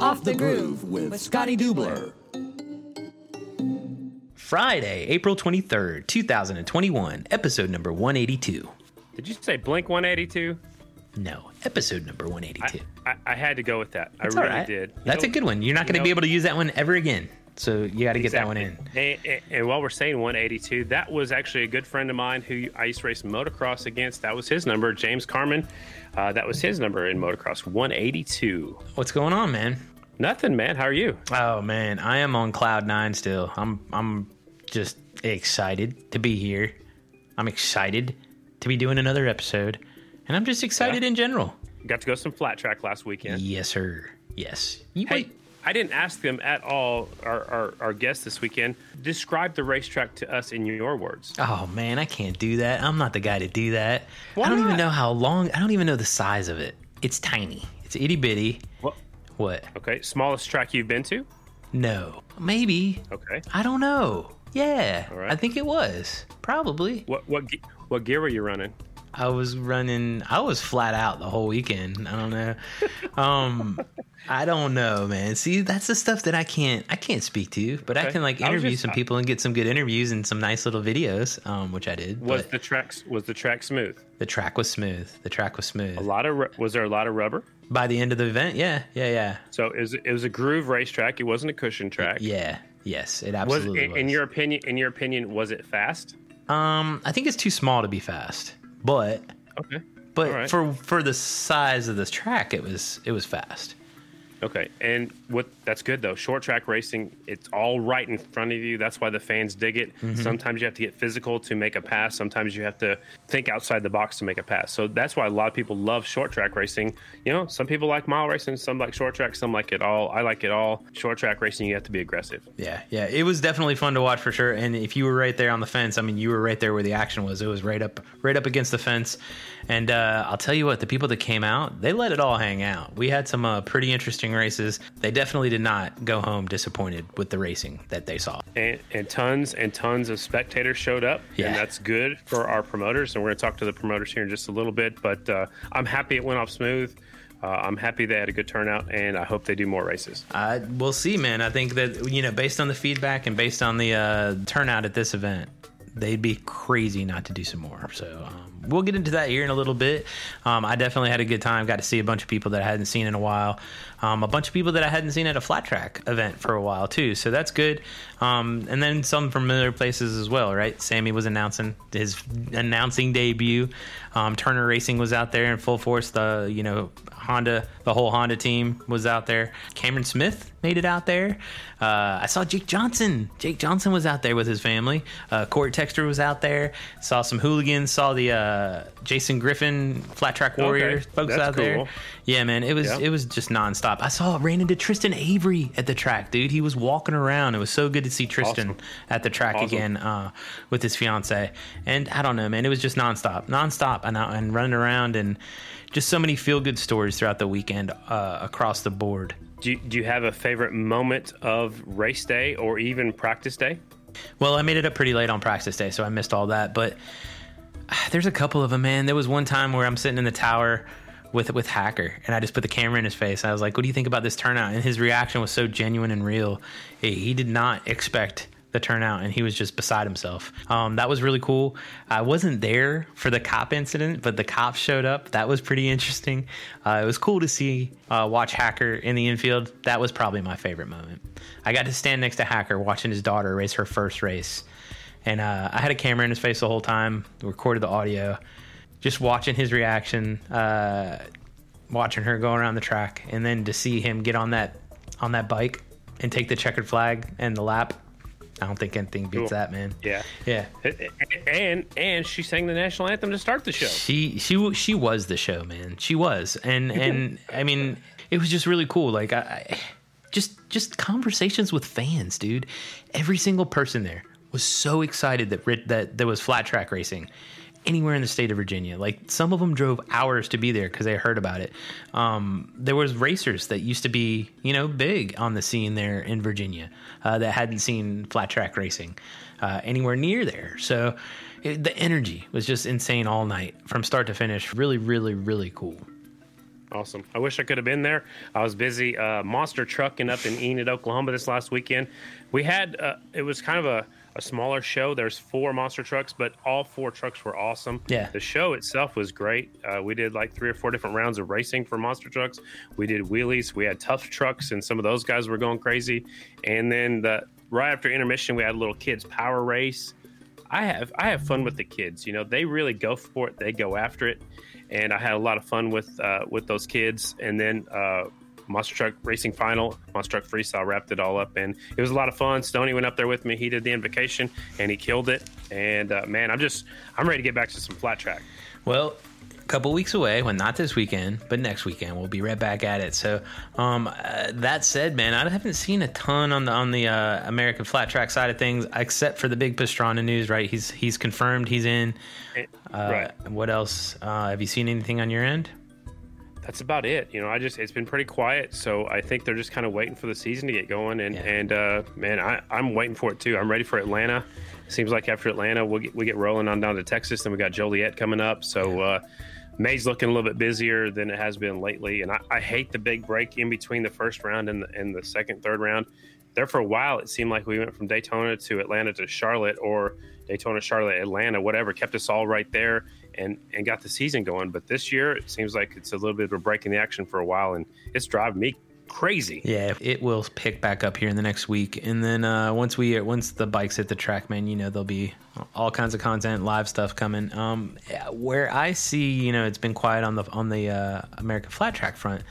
Off the Groove with Scotty Dubler. Friday, April 23rd, 2021, episode number 182. Did you say Blink 182? No, episode number 182. I, I had to go with that. That's I really right. did. You That's know- a good one. You're not going to you be able to use that one ever again. So you got to get that one in. And, and, and while we're saying 182, that was actually a good friend of mine who I used to race motocross against. That was his number, James Carmen. Uh, that was his number in motocross, 182. What's going on, man? Nothing, man. How are you? Oh man, I am on cloud nine still. I'm I'm just excited to be here. I'm excited to be doing another episode, and I'm just excited Yeah. in general. Got to go some flat track last weekend. Yes, sir. Yes. You Hey, wait. I didn't ask them at all, our, our, our guests this weekend. Describe the racetrack to us in your words. Oh man, I can't do that. I'm not the guy to do that. Why I don't even know how long. I don't even know the size of it. It's tiny. It's itty bitty. What? What? Okay, smallest track you've been to? No. Maybe. Okay. I don't know. Yeah. All right. I think it was. Probably. What what what gear were you running? I was running. I was flat out the whole weekend. I don't know. Um, I don't know, man. See, that's the stuff that I can't. I can't speak to, but I can like interview just- some people and get some good interviews and some nice little videos, um, which I did. Was the tracks was the track smooth? the track was smooth. The track was smooth. A lot of was there a lot of rubber? By the end of the event, yeah, yeah, yeah, So it was, it was a groove racetrack. It wasn't a cushion track. yeah. Yes, it absolutely in, was. in your opinion? In your opinion, was it fast? um, I think it's too small to be fast, but Okay. but right. for for the size of this track, it was it was fast. Okay, and what that's good though. Short track racing, it's all right in front of you. That's why the fans dig it. Mm-hmm. Sometimes you have to get physical to make a pass. Sometimes you have to think outside the box to make a pass. So that's why a lot of people love short track racing. You know, some people like mile racing, some like short track, some like it all. I like it all. Short track racing, you have to be aggressive. Yeah, yeah, it was definitely fun to watch for sure. And if you were right there on the fence, I mean, you were right there where the action was. It was right up, right up against the fence. And uh, I'll tell you what, the people that came out, they let it all hang out. We had some uh, pretty interesting races. They definitely did not go home disappointed with the racing that they saw. and, and tons and tons of spectators showed up Yeah. and that's good for our promoters and we're going to talk to the promoters here in just a little bit but uh, i'm happy it went off smooth uh, i'm happy they had a good turnout and i hope they do more races Uh, we'll see, man. I think that you know, based on the feedback and based on the uh, turnout at this event, they'd be crazy not to do some more. So um, we'll get into that here in a little bit. Um, I definitely had a good time. Got to see a bunch of people that I hadn't seen in a while. Um, a bunch of people that I hadn't seen at a flat track event for a while too. So that's good. Um, and then some familiar places as well, right? Sammy was announcing his announcing debut. Um, Turner Racing was out there in full force. The you know Honda, the whole Honda team was out there. Cameron Smith made it out there. Uh, I saw Jake Johnson. Jake Johnson was out there with his family. Uh, Corey Texter was out there. Saw some hooligans. Saw the uh, Jason Griffin Flat Track Warrior folks that's out there. Yeah, man, it was Yeah. it was just nonstop. I saw ran into Tristan Avery at the track, dude. He was walking around. It was so good to see Tristan Awesome. at the track Awesome. again uh, with his fiance. And I don't know, man, it was just nonstop, nonstop, and and running around and just so many feel good stories throughout the weekend uh, across the board. do you, do you have a favorite moment of race day or even practice day Well, I made it up pretty late on practice day, so I missed all that. But ah, there's a couple of them, man. There was one time where I'm sitting in the tower with with Hacker, and I just put the camera in his face. I was like, "What do you think about this turnout?" And his reaction was so genuine and real. He did not expect the turnout, and he was just beside himself. Um, that was really cool. I wasn't there for the cop incident, but the cops showed up. That was pretty interesting. Uh, it was cool to see uh, watch Hacker in the infield. That was probably my favorite moment. I got to stand next to Hacker watching his daughter race her first race. And uh, I had a camera in his face the whole time, recorded the audio, just watching his reaction, uh, watching her go around the track, and then to see him get on that on that bike and take the checkered flag and the lap. I don't think anything beats Cool. that, man. yeah Yeah. and and she sang the national anthem to start the show She she she was the show, man. She was, and and I mean, it was just really cool. Like I, I just just conversations with fans, dude. Every single person there was so excited that that there was flat track racing anywhere in the state of Virginia. Like some of them drove hours to be there because they heard about it. Um, there was racers that used to be you know big on the scene there in Virginia uh, that hadn't seen flat track racing uh, anywhere near there. So it, the energy was just insane all night from start to finish. Really, really, really cool. Awesome. I wish I could have been there. I was busy uh, monster trucking up in Enid, Oklahoma this last weekend. We had, uh, it was kind of a, a smaller show. There's four monster trucks, but all four trucks were awesome. Yeah. The show itself was great. Uh, we did like three or four different rounds of racing for monster trucks. We did wheelies. We had tough trucks, and some of those guys were going crazy. And then the right after intermission, we had a little kids power race. I have I have fun with the kids. You know, they really go for it. They go after it and I had a lot of fun with uh, with those kids. And then uh, Monster Truck Racing Final, Monster Truck Freestyle wrapped it all up, and it was a lot of fun. Stoney went up there with me. He did the invocation, and he killed it. And uh, man, I'm just I'm ready to get back to some flat track. Well, a couple weeks away. Well, not this weekend, but next weekend we'll be right back at it. So, um, uh, that said, man, I haven't seen a ton on the on the uh, American flat track side of things, except for the big Pastrana news. Right? He's he's confirmed he's in. Eh, Uh, right. What else? Uh, have you seen anything on your end? That's about it. You know, I just it's been pretty quiet, so I think they're just kind of waiting for the season to get going. And Yeah. and uh, man, I, I'm waiting for it too. I'm ready for Atlanta. Seems like after Atlanta, we'll get, we get rolling on down to Texas, and we got Joliet coming up. So. Uh, May's looking a little bit busier than it has been lately, and I, I hate the big break in between the first round and the, and the second, third round. There for a while, it seemed like we went from Daytona to Atlanta to Charlotte, or Daytona, Charlotte, Atlanta, whatever, kept us all right there and and got the season going. But this year, it seems like it's a little bit of a break in the action for a while, and it's driving me crazy. Yeah, it will pick back up here in the next week, and then uh, once we once the bikes hit the track, man, you know there'll be all kinds of content, live stuff coming. Um, where I see, you know, it's been quiet on the on the uh, American flat track front.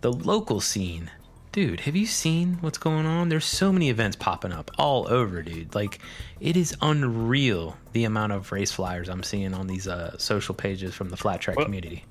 The local scene, dude, have you seen what's going on? There's so many events popping up all over, dude. Like it is unreal the amount of race flyers I'm seeing on these uh, social pages from the flat track Well, community.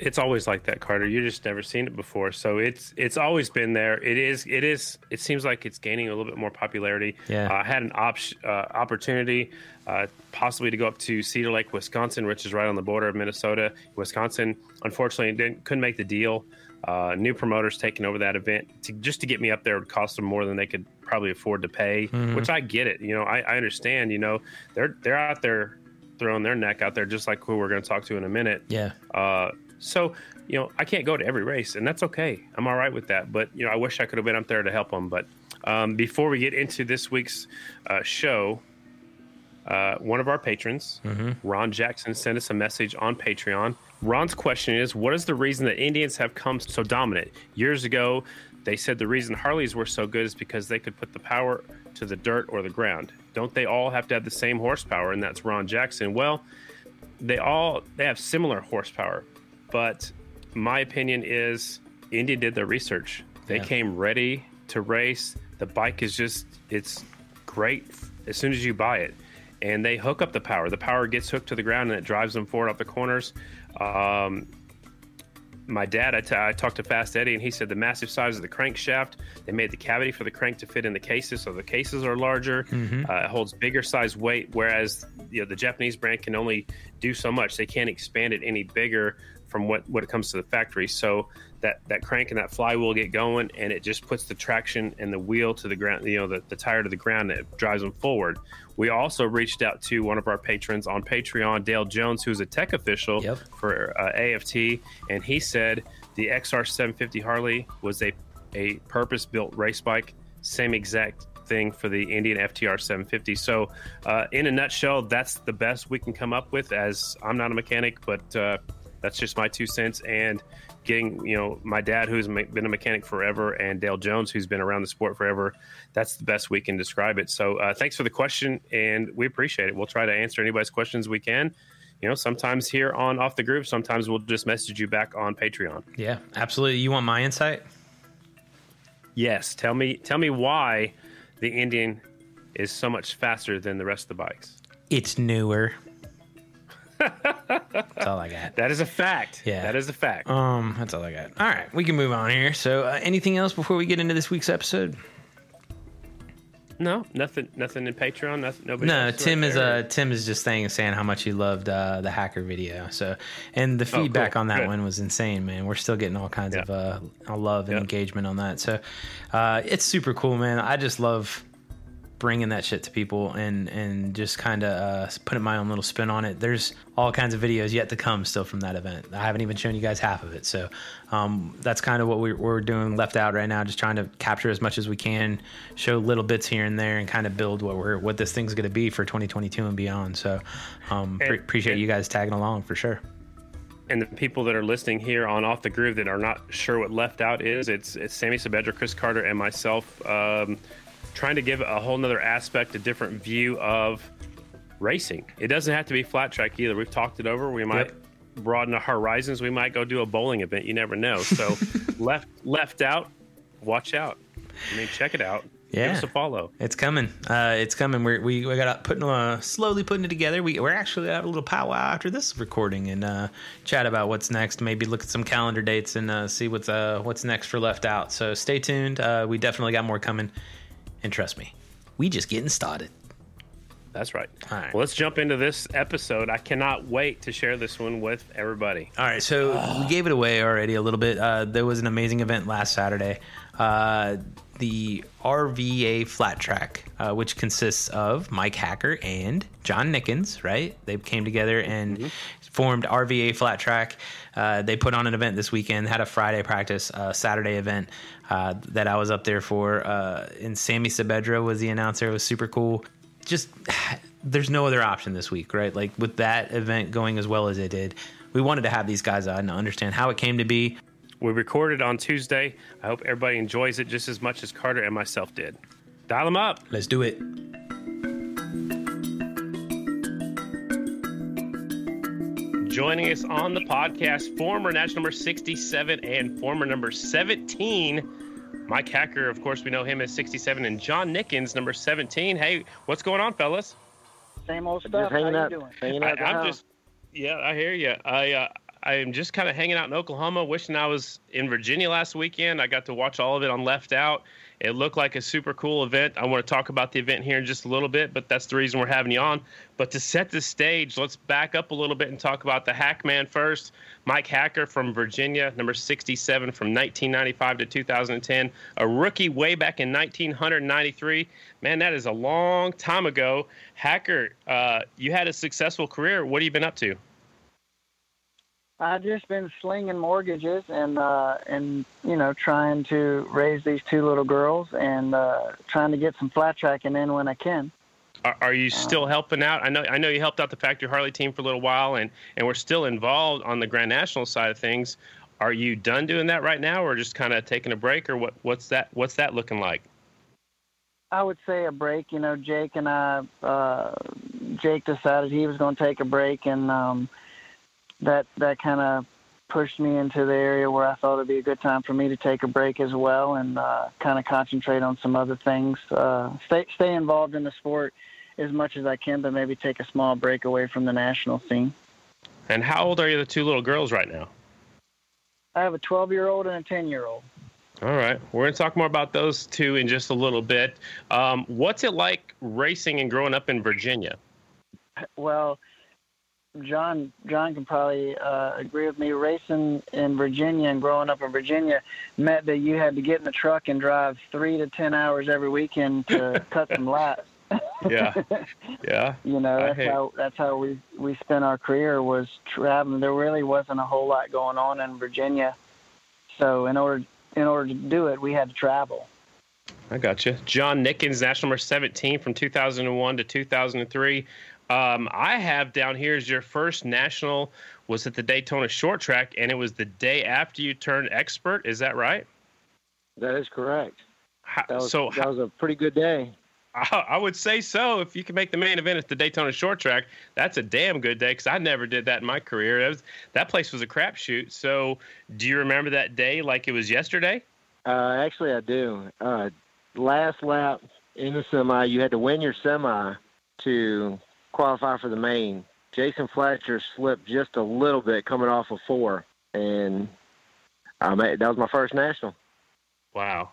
It's always like that, Carter. You just never seen it before, so it's it's always been there. It is it is. It seems like it's gaining a little bit more popularity. Yeah. uh, I had an op- uh, opportunity, uh, possibly to go up to Cedar Lake, Wisconsin, which is right on the border of Minnesota, Wisconsin. Unfortunately, didn't couldn't make the deal. Uh, new promoters taking over that event to, just to get me up there would cost them more than they could probably afford to pay. Which I get it. You know, I, I understand. You know, they're they're out there throwing their neck out there, just like who we're going to talk to in a minute. Yeah, Uh, so, you know, I can't go to every race, and that's okay. I'm all right with that. But, you know, I wish I could have been up there to help them. But um, before we get into this week's uh, show, uh, one of our patrons, Ron Jackson, sent us a message on Patreon. Ron's question is What is the reason that Indians have come so dominant? Years ago, they said the reason Harleys were so good is because they could put the power to the dirt or the ground. Don't they all have to have the same horsepower? And that's Ron Jackson. Well, they all they have similar horsepower, but my opinion is Indy did their research. They Yeah. came ready to race. The bike is just it's great as soon as you buy it. And they hook up the power. The power gets hooked to the ground and it drives them forward off the corners. Um, my dad, I, t- I talked to Fast Eddie, and he said the massive size of the crankshaft. They made the cavity for the crank to fit in the cases, so the cases are larger. Uh, it holds bigger size weight, whereas you know the Japanese brand can only do so much. They can't expand it any bigger from what what it comes to the factory. So that that crank and that flywheel get going, and it just puts the traction and the wheel to the ground. You know, the, the tire to the ground, and it drives them forward. We also reached out to one of our patrons on Patreon, Dale Jones, who's a tech official Yep. for uh, AFT, and he said the XR 750 Harley was a a purpose built race bike, same exact thing for the Indian FTR 750. So, uh, in a nutshell, that's the best we can come up with. As I'm not a mechanic, but uh, that's just my two cents. And getting you know my dad, who's been a mechanic forever, and Dale Jones, who's been around the sport forever, that's the best we can describe it. So, uh, thanks for the question, and we appreciate it. We'll try to answer anybody's questions we can you know, sometimes here on Off the Groove, sometimes we'll just message you back on Patreon. yeah, absolutely. You want my insight? Yes, tell me, tell me why the Indian is so much faster than the rest of the bikes. It's newer. That's all I got. That is a fact. Yeah. that is a fact. Um, that's all I got. All right, we can move on here. So, uh, anything else before we get into this week's episode? no, nothing, nothing in Patreon. Nothing. Nobody. No, Tim right is there? uh Tim is just saying saying how much he loved uh, the hacker video. So, and the feedback cool. on that Good. one was insane, man. We're still getting all kinds Yeah. of uh, love and Yep. engagement on that. So, uh, it's super cool, man. I just love bringing that shit to people and and just kind of uh, putting my own little spin on it. There's all kinds of videos yet to come still from that event. I haven't even shown you guys half of it, so um, that's kind of what we're, we're doing left out right now. Just trying to capture as much as we can, show little bits here and there, and kind of build what we're what this thing's going to be for 2022 and beyond. So um, pre- appreciate you guys tagging along for sure and the people that are listening here on Off the Groove that are not sure what left out is, it's it's Sammy Sabedra, Chris Carter, and myself um, trying to give a whole nother aspect, a different view of racing. It doesn't have to be flat track either. We've talked it over. We might yep. broaden our horizons. We might go do a bowling event. You never know. So left left out, watch out. I mean, check it out. Yeah, Give us a follow. It's coming. Uh, it's coming. We're, we we got putting uh, slowly putting it together. We we're actually have a little powwow after this recording and uh, chat about what's next. Maybe look at some calendar dates and uh, see what's uh, what's next for Left Out. So stay tuned. Uh, we definitely got more coming. And trust me, we just getting started. That's right. All right. Well, let's jump into this episode. I cannot wait to share this one with everybody. All right. So we gave it away already a little bit. Uh, there was an amazing event last Saturday. Uh, the RVA Flat Track, uh, which consists of Mike Hacker and John Nickens, right? They came together and mm-hmm. Formed RVA Flat Track. Uh, they put on an event this weekend, had a Friday practice, uh, Saturday event uh, that I was up there for. Uh, and Sammy Sabedra was the announcer. It was super cool. Just there's no other option this week, right? Like with that event going as well as it did, we wanted to have these guys on to understand how it came to be. We recorded on Tuesday. I hope everybody enjoys it just as much as Carter and myself did. Dial them up. Let's do it. Joining us on the podcast, former national number 67 and former number 17, Mike Hacker. Of course, we know him as 67, and John Nickens, number 17. Hey, what's going on, fellas? Same old stuff. Just hanging How out. You doing? Hanging out I, am just, yeah, I hear you. I, uh, I'm just kind of hanging out in Oklahoma, wishing I was in Virginia last weekend. I got to watch all of it on Left Out. It looked like a super cool event. I want to talk about the event here in just a little bit, but that's the reason we're having you on. But to set the stage, let's back up a little bit and talk about the Hackman first. Mike Hacker from Virginia, number 67 from 1995 to 2010, a rookie way back in 1993. Man, that is a long time ago. Hacker, uh, you had a successful career. What have you been up to? I've just been slinging mortgages and uh, and you know trying to raise these two little girls and uh, trying to get some flat tracking in when I can. Are, are you still uh, helping out? I know I know you helped out the Factory Harley team for a little while, and and we're still involved on the Grand National side of things. Are you done doing that right now, or just kind of taking a break, or what? What's that? What's that looking like? I would say a break. You know, Jake and I, uh, Jake decided he was going to take a break, and um, that that kind of pushed me into the area where I thought it'd be a good time for me to take a break as well and uh, kind of concentrate on some other things. Uh, stay stay involved in the sport as much as I can, but maybe take a small break away from the national scene. And how old are you, the two little girls right now? I have a 12 year old and a 10 year old. All right. We're going to talk more about those two in just a little bit. Um, what's it like racing and growing up in Virginia? Well, John John can probably uh, agree with me. Racing in Virginia and growing up in Virginia meant that you had to get in the truck and drive three to ten hours every weekend to cut some laps. yeah, yeah. you know that's how that's how we we spent our career was traveling. There really wasn't a whole lot going on in Virginia, so in order in order to do it, we had to travel. I got you. John Nickens, national number 17 from 2001 to 2003. Um, I have down here is your first national was at the Daytona Short Track, and it was the day after you turned expert. Is that right? That is correct. How, that was, so that was a pretty good day. I, I, would say so. If you can make the main event at the Daytona Short Track, that's a damn good day because I never did that in my career. That, was, that place was a crapshoot. So, do you remember that day like it was yesterday? Uh, actually, I do. Uh, last lap in the semi, you had to win your semi to qualify for the main. Jason Fletcher slipped just a little bit coming off of four, and I made, that was my first national. Wow.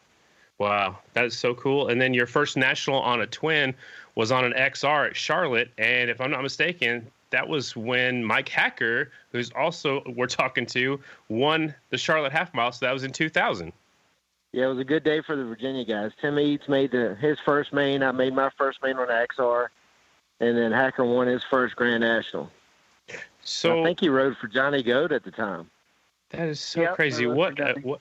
Wow, that is so cool. And then your first national on a twin was on an XR at Charlotte. And if I'm not mistaken, that was when Mike Hacker, who's also we're talking to, won the Charlotte half mile. So that was in 2000. Yeah, it was a good day for the Virginia guys. Tim Eads made the, his first main. I made my first main on the XR, and then Hacker won his first Grand National. So I think he rode for Johnny Goat at the time. That is so Yep, crazy. What for uh, what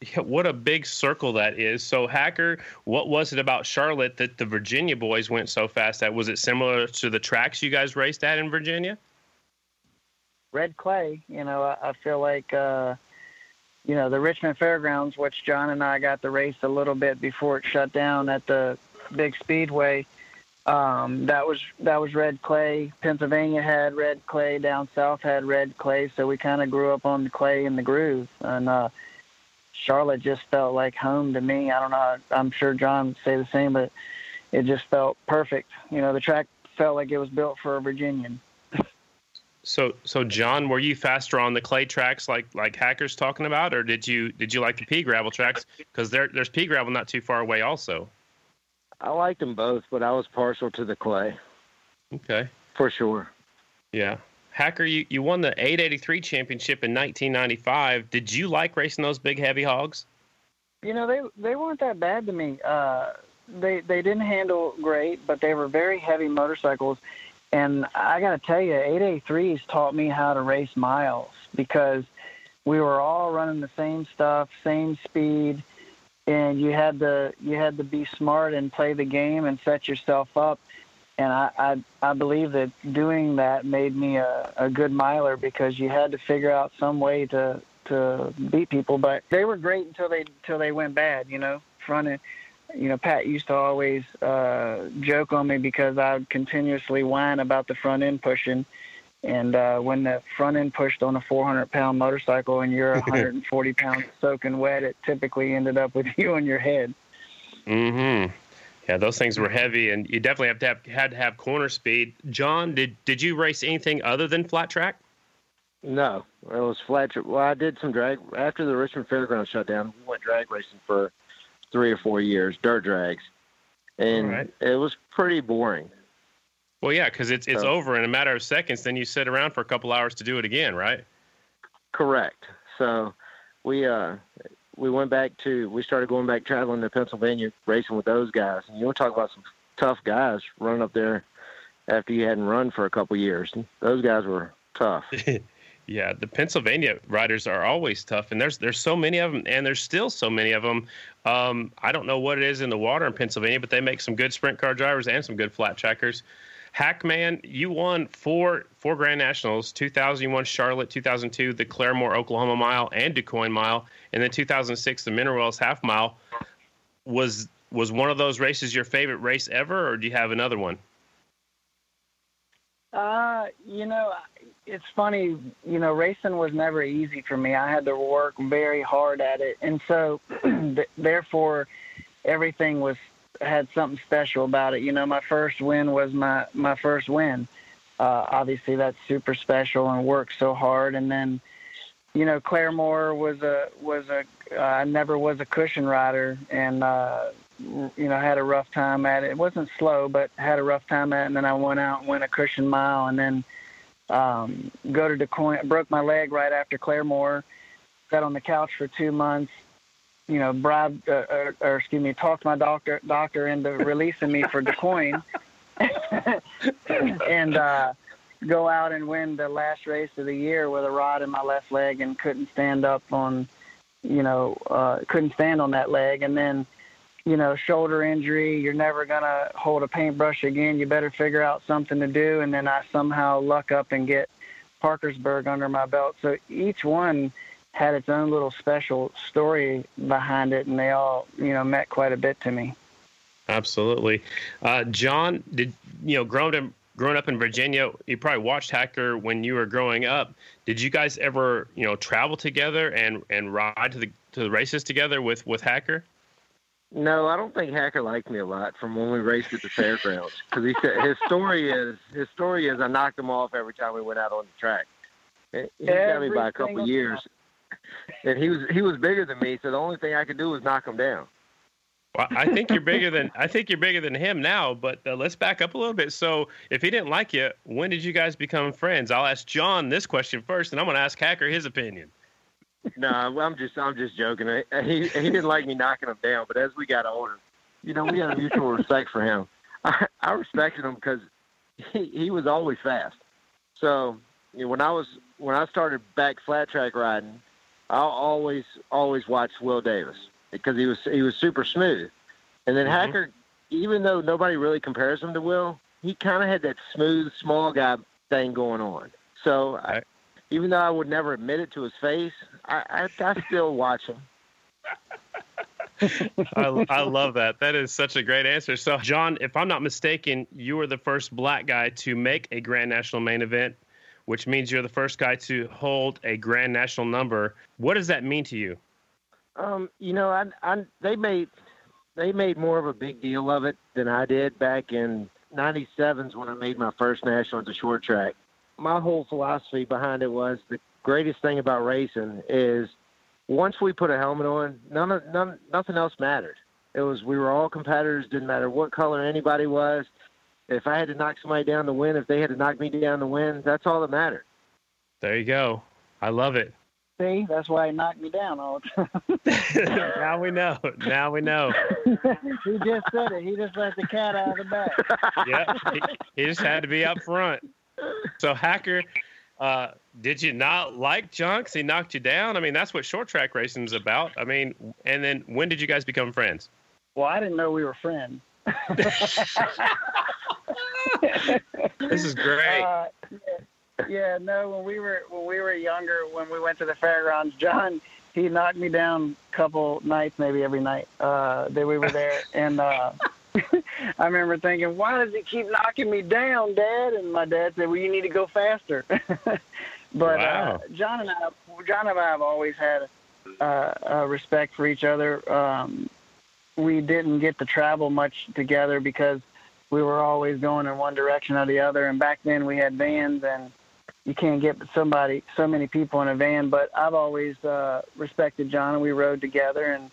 yeah, what a big circle that is. So Hacker, what was it about Charlotte that the Virginia boys went so fast at? Was it similar to the tracks you guys raced at in Virginia? red clay. You know, I, I feel like uh, you know the Richmond Fairgrounds, which John and I got to race a little bit before it shut down at the big speedway. Um, that was that was red clay. Pennsylvania had red clay. Down south had red clay. So we kind of grew up on the clay and the groove. And uh, Charlotte just felt like home to me. I don't know. I'm sure John would say the same, but it just felt perfect. You know, the track felt like it was built for a Virginian. So so John, were you faster on the clay tracks like like Hacker's talking about, or did you did you like the pea gravel tracks? Because there there's pea gravel not too far away also. I liked them both, but I was partial to the clay Okay. for sure. Yeah. Hacker, you, you won the 883 championship in 1995. Did you like racing those big heavy hogs? You know, they they weren't that bad to me. Uh, they they didn't handle great, but they were very heavy motorcycles. And I got to tell you, 883s taught me how to race miles because we were all running the same stuff, same speed, and you had to you had to be smart and play the game and set yourself up. And I I, I believe that doing that made me a, a good miler because you had to figure out some way to to beat people. But they were great until they until they went bad. You know, front end. You know, Pat used to always uh, joke on me because I would continuously whine about the front end pushing. And uh, when the front end pushed on a 400 pound motorcycle and you're 140 pounds soaking wet, it typically ended up with you on your head. Mm-hmm. Yeah, those things were heavy, and you definitely have to have had to have corner speed. John, did did you race anything other than flat track? No, it was flat. tr- Well, I did some drag after the Richmond Fairgrounds shut down. We went drag racing for three or four years, dirt drags, and All right. it was pretty boring. Well, yeah, because it's it's So- over in a matter of seconds. Then you sit around for a couple hours to do it again, right? Correct. So we uh we went back to we started going back traveling to Pennsylvania racing with those guys. And you want to talk about some tough guys running up there after you hadn't run for a couple years. Those guys were tough. Yeah, the Pennsylvania riders are always tough, and there's there's so many of them, and there's still so many of them. Um, I don't know what it is in the water in Pennsylvania, but they make some good sprint car drivers and some good flat trackers. Hackman, you won four four Grand Nationals. 2000, you won Charlotte. 2002, the Claremore, Oklahoma Mile and DuQuoin Mile, and then 2006, the Mineral Wells Half Mile. Was was one of those races your favorite race ever, or do you have another one? Uh, you know, it's funny. You know, racing was never easy for me. I had to work very hard at it, and so therefore, everything was had something special about it. You know, my first win was my my first win. Uh, obviously, that's super special and worked so hard. And then, you know, Claremore was a was a I uh, never was a cushion rider, and uh, you know had a rough time at it. It wasn't slow, but had a rough time at it. And then I went out and went a cushion mile, and then um, go to DuQuoin. Broke my leg right after Claremore. Sat on the couch for two months. You know, bribed uh, or, or excuse me, talked my doctor doctor into releasing me for DuQuoin, and uh, go out and win the last race of the year with a rod in my left leg and couldn't stand up on, you know, uh, couldn't stand on that leg, and then you know, shoulder injury, you're never to hold a paintbrush again. You better figure out something to do. And then I somehow luck up and get Parkersburg under my belt. So each one had its own little special story behind it, and they all, you know, meant quite a bit to me. Absolutely, uh, John. Did you know growing up growing up in Virginia? You probably watched Hacker when you were growing up. Did you guys ever you know travel together and and ride to the to the races together with with Hacker? No, I don't think Hacker liked me a lot from when we raced at the fairgrounds because he said his story is his story is I knocked him off every time we went out on the track. He got me by a couple single years, and he was he was bigger than me, so the only thing I could do was knock him down. Well, I think you're bigger than I think you're bigger than him now. But uh, let's back up a little bit. So, if he didn't like you, when did you guys become friends? I'll ask John this question first, and I'm going to ask Hacker his opinion. no, I'm just I'm just joking. He he didn't like me knocking him down, but as we got older, you know, we had a mutual respect for him. I, I respected him because he he was always fast. So you know, when I was when I started back flat track riding, I always always watched Will Davis because he was he was super smooth. And then mm-hmm. Hacker, even though nobody really compares him to Will, he kind of had that smooth small guy thing going on. So I, even though I would never admit it to his face, I, I, I still watch him. I, I, love that. That is such a great answer. So, John, if I'm not mistaken, you were the first black guy to make a Grand National main event, which means you're the first guy to hold a Grand National number. What does that mean to you? Um, you know, I, I, they made they made more of a big deal of it than I did back in '97's when I made my first national at the short track my whole philosophy behind it was the greatest thing about racing is once we put a helmet on, none of none nothing else mattered. It was we were all competitors. Didn't matter what color anybody was. If I had to knock somebody down to win, if they had to knock me down to win, that's all that mattered. There you go. I love it. See, that's why he knocked me down all the time. now we know. Now we know. he just said it. He just let the cat out of the bag. yeah, he, he just had to be up front. So Hacker, uh, did you not like Junks? He knocked you down. I mean, that's what short track racing is about. I mean, and then when did you guys become friends? Well, I didn't know we were friends. this is great. Uh, yeah, yeah, no. When we were when we were younger, when we went to the fairgrounds, John he knocked me down a couple nights, maybe every night uh, that we were there, and uh, I remember thinking, why does he keep knocking me down, Dad? And my dad said, well, you need to go faster. but wow. uh, John and I, John and I have always had uh, a respect for each other. Um, we didn't get to travel much together because we were always going in one direction or the other. And back then we had vans, and you can't get somebody, so many people in a van. But I've always uh, respected John, and we rode together, and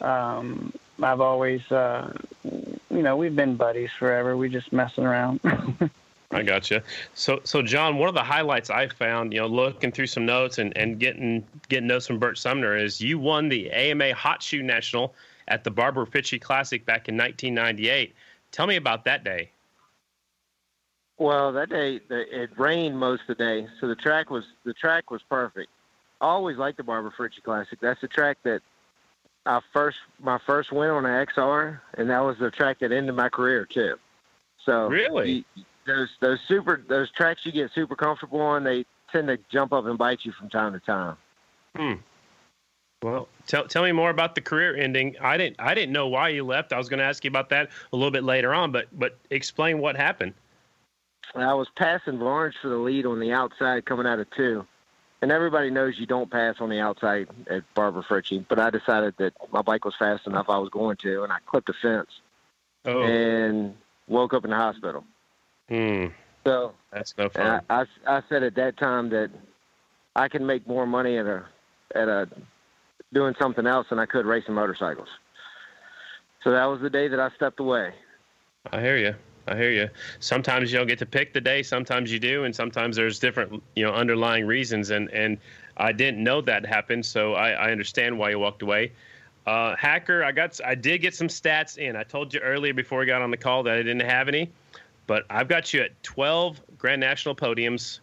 um, I've always, uh, you know, we've been buddies forever. We just messing around. I got you. So, so John, one of the highlights I found, you know, looking through some notes and, and getting getting notes from Bert Sumner is you won the AMA Hot Shoe National at the Barbara Fritchie Classic back in 1998. Tell me about that day. Well, that day it rained most of the day, so the track was the track was perfect. I always liked the Barbara Fritchie Classic. That's the track that I first my first win on an XR, and that was the track that ended my career too. So really, you, those those super those tracks you get super comfortable on, they tend to jump up and bite you from time to time. Hmm. Well, tell tell me more about the career ending. I didn't I didn't know why you left. I was going to ask you about that a little bit later on, but but explain what happened. I was passing Varnes for the lead on the outside coming out of two and everybody knows you don't pass on the outside at Barbara Fritchie, but I decided that my bike was fast enough I was going to, and I clipped a fence oh. and woke up in the hospital. Hmm. So that's no fun. I, I, I said at that time that I can make more money at a at a doing something else than I could racing motorcycles. So that was the day that I stepped away. I hear you. I hear you. Sometimes you don't get to pick the day. Sometimes you do, and sometimes there's different, you know, underlying reasons. And and I didn't know that happened, so I, I understand why you walked away. Uh, Hacker, I got, I did get some stats in. I told you earlier before we got on the call that I didn't have any, but I've got you at 12 Grand National podiums,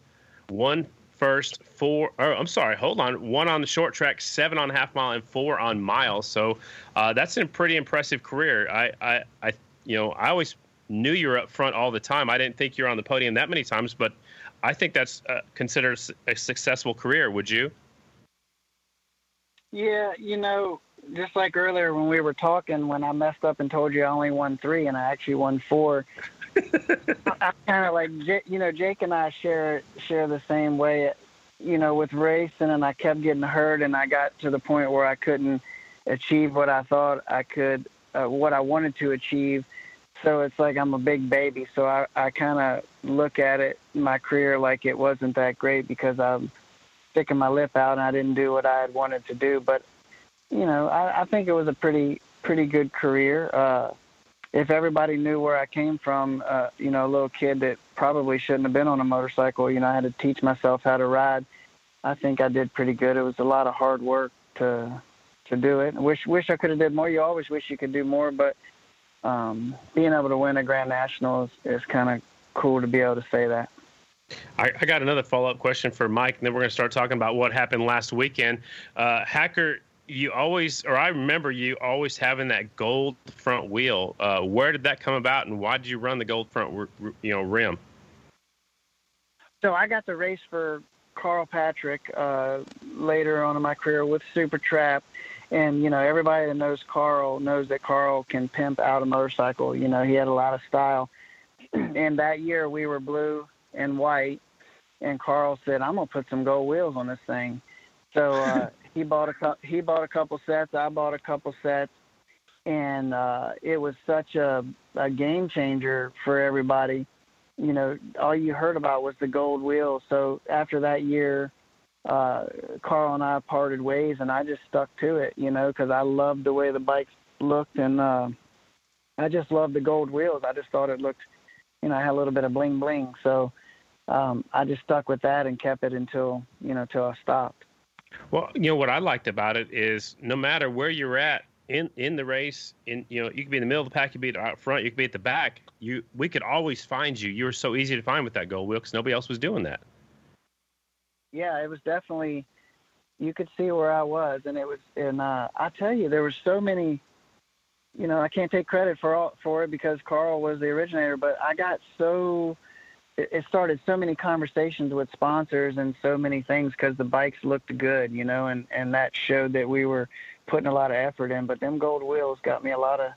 one first, four. Oh, I'm sorry, hold on, one on the short track, seven on half mile, and four on miles. So uh, that's a pretty impressive career. I, I, I, you know, I always knew you were up front all the time. I didn't think you were on the podium that many times, but I think that's uh, considered a successful career. Would you? Yeah, you know, just like earlier when we were talking, when I messed up and told you I only won three and I actually won four. I, kind of like you know Jake and I share share the same way, you know, with racing, and I kept getting hurt, and I got to the point where I couldn't achieve what I thought I could, uh, what I wanted to achieve so it's like I'm a big baby. So I, I kind of look at it, my career, like it wasn't that great because I'm sticking my lip out and I didn't do what I had wanted to do. But, you know, I, I think it was a pretty, pretty good career. Uh, if everybody knew where I came from, uh, you know, a little kid that probably shouldn't have been on a motorcycle, you know, I had to teach myself how to ride. I think I did pretty good. It was a lot of hard work to to do it. Wish wish I could have did more. You always wish you could do more, but um, being able to win a Grand National is, is kind of cool to be able to say that. I, I got another follow up question for Mike, and then we're going to start talking about what happened last weekend. Uh, Hacker, you always, or I remember you always having that gold front wheel. Uh, where did that come about, and why did you run the gold front, you know, rim? So I got to race for Carl Patrick uh, later on in my career with Super Trap, and you know everybody that knows Carl knows that Carl can pimp out a motorcycle. You know he had a lot of style, and that year we were blue and white, and Carl said, "I'm gonna put some gold wheels on this thing." So uh, he bought a he bought a couple sets. I bought a couple sets, and uh, it was such a, a game changer for everybody. You know, all you heard about was the gold wheel. So after that year, uh, Carl and I parted ways, and I just stuck to it. You know, because I loved the way the bikes looked, and uh, I just loved the gold wheels. I just thought it looked, you know, I had a little bit of bling bling. So um, I just stuck with that and kept it until you know till I stopped. Well, you know what I liked about it is no matter where you're at in in the race, in you know you could be in the middle of the pack, you could be out front, you could be at the back. You we could always find you. You were so easy to find with that gold wheel because nobody else was doing that. Yeah, it was definitely. You could see where I was, and it was, and uh, I tell you, there were so many. You know, I can't take credit for all for it because Carl was the originator, but I got so it started so many conversations with sponsors and so many things because the bikes looked good, you know, and and that showed that we were putting a lot of effort in. But them gold wheels got me a lot of,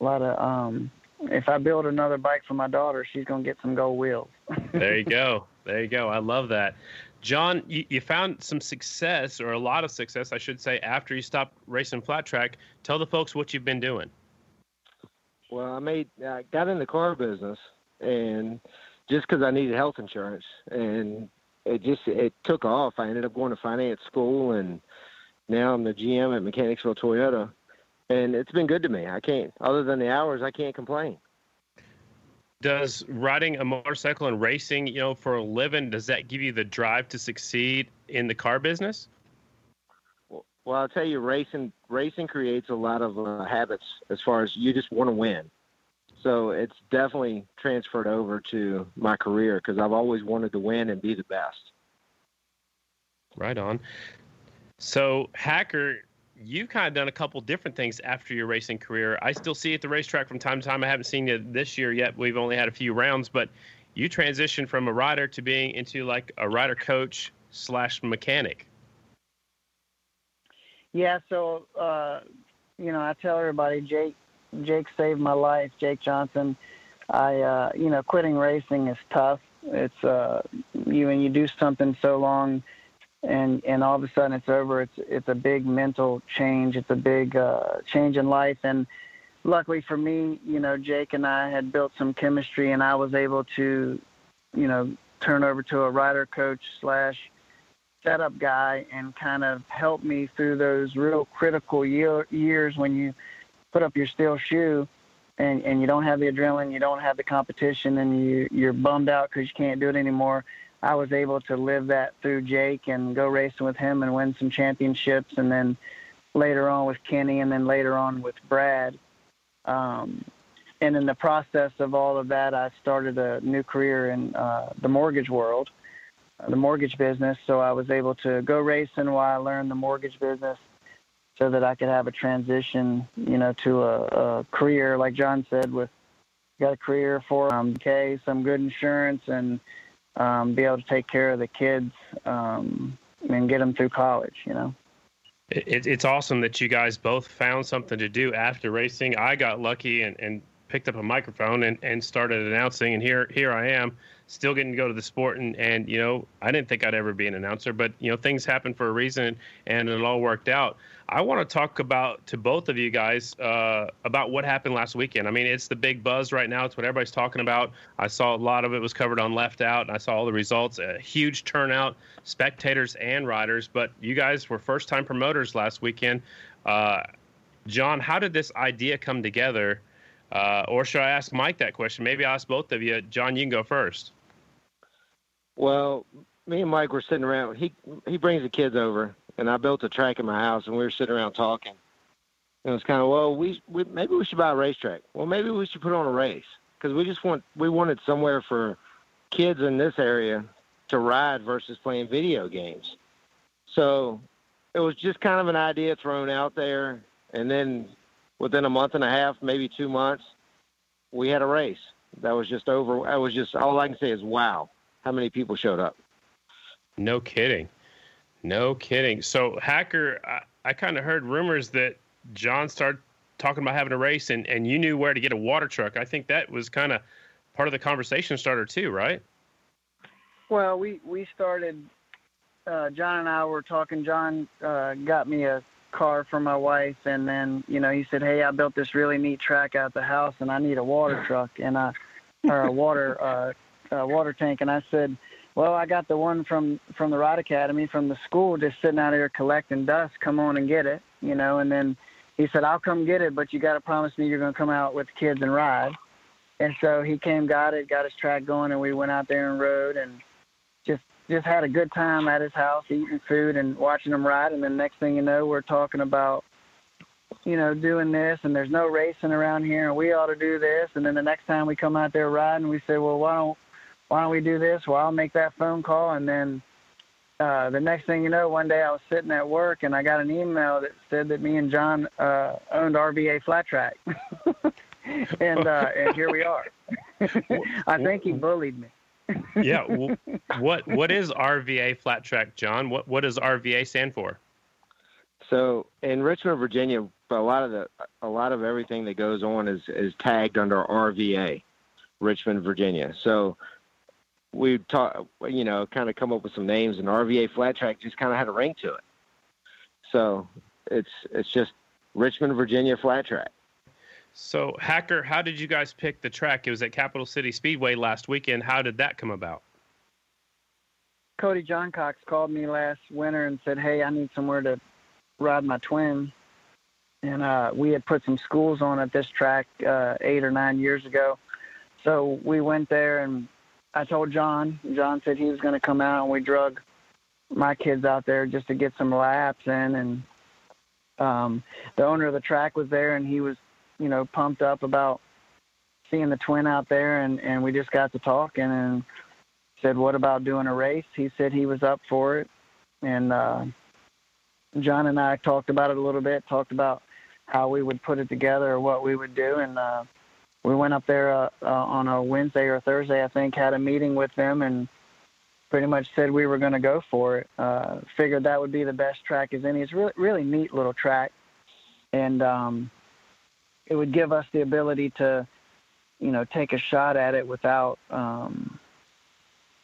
a lot of. um If I build another bike for my daughter, she's gonna get some gold wheels. there you go. There you go. I love that. John, you, you, found some success, or a lot of success, I should say, after you stopped racing flat track. Tell the folks what you've been doing. Well, I made, I got in the car business, and just because I needed health insurance, and it just it took off. I ended up going to finance school, and now I'm the GM at Mechanicsville Toyota, and it's been good to me. I can't, other than the hours, I can't complain. Does riding a motorcycle and racing, you know, for a living, does that give you the drive to succeed in the car business? Well, I'll tell you, racing racing creates a lot of uh, habits as far as you just want to win. So it's definitely transferred over to my career because I've always wanted to win and be the best. Right on. So, Hacker, you've kind of done a couple different things after your racing career. I still see you at the racetrack from time to time. I haven't seen you this year yet. We've only had a few rounds, but you transitioned from a rider to being into like a rider coach slash mechanic. Yeah, so uh, you know, I tell everybody, Jake Jake saved my life, Jake Johnson. I, uh, you know, quitting racing is tough. It's uh, you when you do something so long, and and all of a sudden it's over. It's it's a big mental change. It's a big uh, change in life. And luckily for me, you know, Jake and I had built some chemistry, and I was able to, you know, turn over to a rider coach slash setup guy and kind of help me through those real critical year, years when you put up your steel shoe and, and you don't have the adrenaline, you don't have the competition, and you, you're bummed out because you can't do it anymore. I was able to live that through Jake and go racing with him and win some championships, and then later on with Kenny, and then later on with Brad. Um, and in the process of all of that, I started a new career in uh, the mortgage world, uh, the mortgage business. So I was able to go racing while I learned the mortgage business so that I could have a transition, you know, to a, a career like John said, with got a career for um, okay, some good insurance, and um, be able to take care of the kids um, and get them through college. You know. It, it's awesome that you guys both found something to do after racing. I got lucky and, and picked up a microphone and, and started announcing, and here here I am, still getting to go to the sport. And, and you know, I didn't think I'd ever be an announcer, but you know, things happen for a reason, and it all worked out. I want to talk about to both of you guys uh, about what happened last weekend. I mean, it's the big buzz right now. It's what everybody's talking about. I saw a lot of it was covered on Left Out, and I saw all the results. A huge turnout, spectators and riders. But you guys were first-time promoters last weekend. Uh, John, how did this idea come together? Uh, or should I ask Mike that question? Maybe I'll ask both of you. John, you can go first. Well, me and Mike were sitting around. He he brings the kids over, and I built a track in my house, and we were sitting around talking. And it was kind of well, we, we maybe we should buy a racetrack. Well, maybe we should put on a race because we just want we wanted somewhere for kids in this area to ride versus playing video games. So it was just kind of an idea thrown out there, and then within a month and a half, maybe two months, we had a race. That was just over. I was just all I can say is wow, how many people showed up. No kidding. No kidding. So, Hacker, I, I kind of heard rumors that John started talking about having a race and, and you knew where to get a water truck. I think that was kind of part of the conversation starter, too, right? Well, we, we started, uh, John and I were talking. John uh, got me a car for my wife, and then, you know, he said, Hey, I built this really neat track out the house, and I need a water truck and I, or a water, uh, uh, water tank. And I said, well, I got the one from from the Ride Academy from the school, just sitting out here collecting dust. Come on and get it, you know. And then he said, "I'll come get it, but you got to promise me you're going to come out with the kids and ride." And so he came, got it, got his track going, and we went out there and rode, and just just had a good time at his house, eating food and watching him ride. And then next thing you know, we're talking about, you know, doing this, and there's no racing around here, and we ought to do this. And then the next time we come out there riding, we say, "Well, why don't why don't we do this? Well, I'll make that phone call. And then uh, the next thing you know, one day I was sitting at work and I got an email that said that me and John uh, owned RVA Flat Track. and, uh, and here we are. I think he bullied me. yeah. What What is RVA Flat Track, John? What What does RVA stand for? So in Richmond, Virginia, a lot of the a lot of everything that goes on is is tagged under RVA, Richmond, Virginia. So we talk, you know, kind of come up with some names, and RVA Flat Track just kind of had a ring to it. So it's it's just Richmond, Virginia Flat Track. So, Hacker, how did you guys pick the track? It was at Capital City Speedway last weekend. How did that come about? Cody Johncox called me last winter and said, "Hey, I need somewhere to ride my twin." And uh, we had put some schools on at this track uh, eight or nine years ago, so we went there and I told John. John said he was going to come out, and we drug my kids out there just to get some laps in. And um, the owner of the track was there, and he was, you know, pumped up about seeing the twin out there. And and we just got to talking and said, "What about doing a race?" He said he was up for it, and uh, John and I talked about it a little bit. Talked about how we would put it together or what we would do, and uh, we went up there uh, uh, on a Wednesday or Thursday, I think, had a meeting with them and pretty much said we were going to go for it. Uh, figured that would be the best track as any. It's really really neat little track, and um, it would give us the ability to, you know, take a shot at it without, um,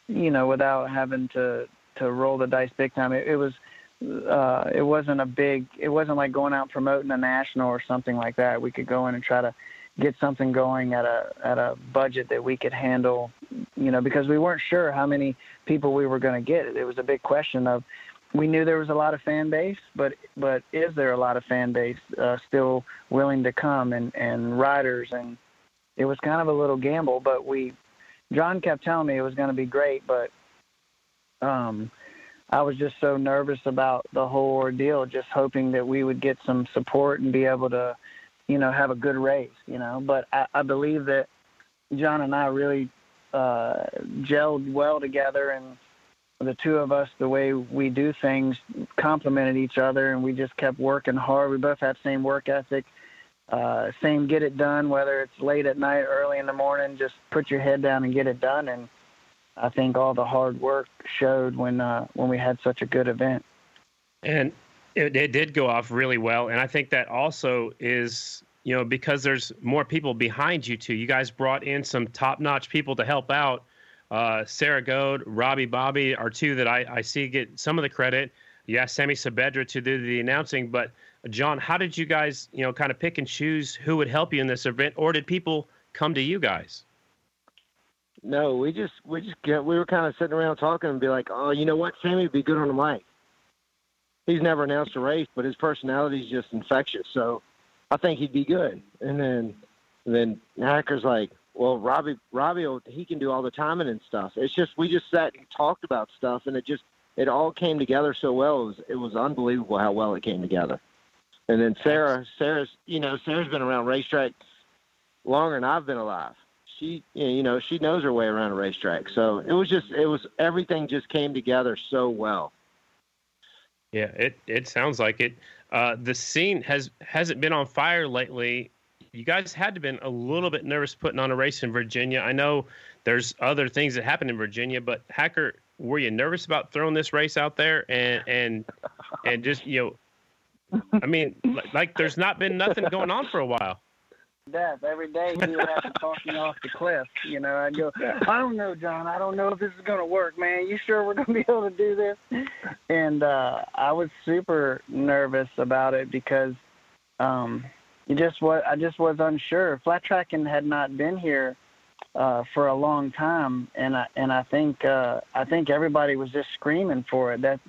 you know, without having to to roll the dice big time. It, it was. Uh, it wasn't a big. It wasn't like going out promoting a national or something like that. We could go in and try to get something going at a at a budget that we could handle, you know, because we weren't sure how many people we were going to get. It was a big question of we knew there was a lot of fan base, but but is there a lot of fan base uh, still willing to come and and riders and it was kind of a little gamble, but we John kept telling me it was going to be great, but um I was just so nervous about the whole ordeal, just hoping that we would get some support and be able to you know, have a good race, you know. But I, I believe that John and I really uh, gelled well together, and the two of us, the way we do things, complemented each other, and we just kept working hard. We both have same work ethic, uh, same get it done, whether it's late at night, early in the morning. Just put your head down and get it done. And I think all the hard work showed when uh, when we had such a good event. And it, it did go off really well, and I think that also is you know because there's more people behind you too. You guys brought in some top-notch people to help out. Uh, Sarah Goad, Robbie Bobby are two that I, I see get some of the credit. You asked Sammy Sabedra to do the announcing, but John, how did you guys, you know, kind of pick and choose who would help you in this event, or did people come to you guys? No, we just we just we were kind of sitting around talking and be like, oh, you know what, Sammy would be good on the mic he's never announced a race, but his personality is just infectious. So I think he'd be good. And then and then Hacker's like, well, Robbie, Robbie, he can do all the timing and stuff. It's just we just sat and talked about stuff, and it just it all came together so well. It was it was unbelievable how well it came together. And then Sarah, Sarah's, you know, Sarah's been around racetrack longer than I've been alive. She, you know, she knows her way around a racetrack. So it was just, it was everything just came together so well. Yeah, it it sounds like it. Uh, the scene has hasn't been on fire lately. You guys had to been a little bit nervous putting on a race in Virginia. I know there's other things that happened in Virginia, but Hacker, were you nervous about throwing this race out there and and and just you know I mean, like, there's not been nothing going on for a while. Death every day he would have to talk me off the cliff. You know, I'd go, I don't know, John. I don't know if this is going to work, man. You sure we're going to be able to do this? And uh, I was super nervous about it because um, you just what I just was unsure. Flat tracking had not been here uh, for a long time, and I and I think uh, I think everybody was just screaming for it. That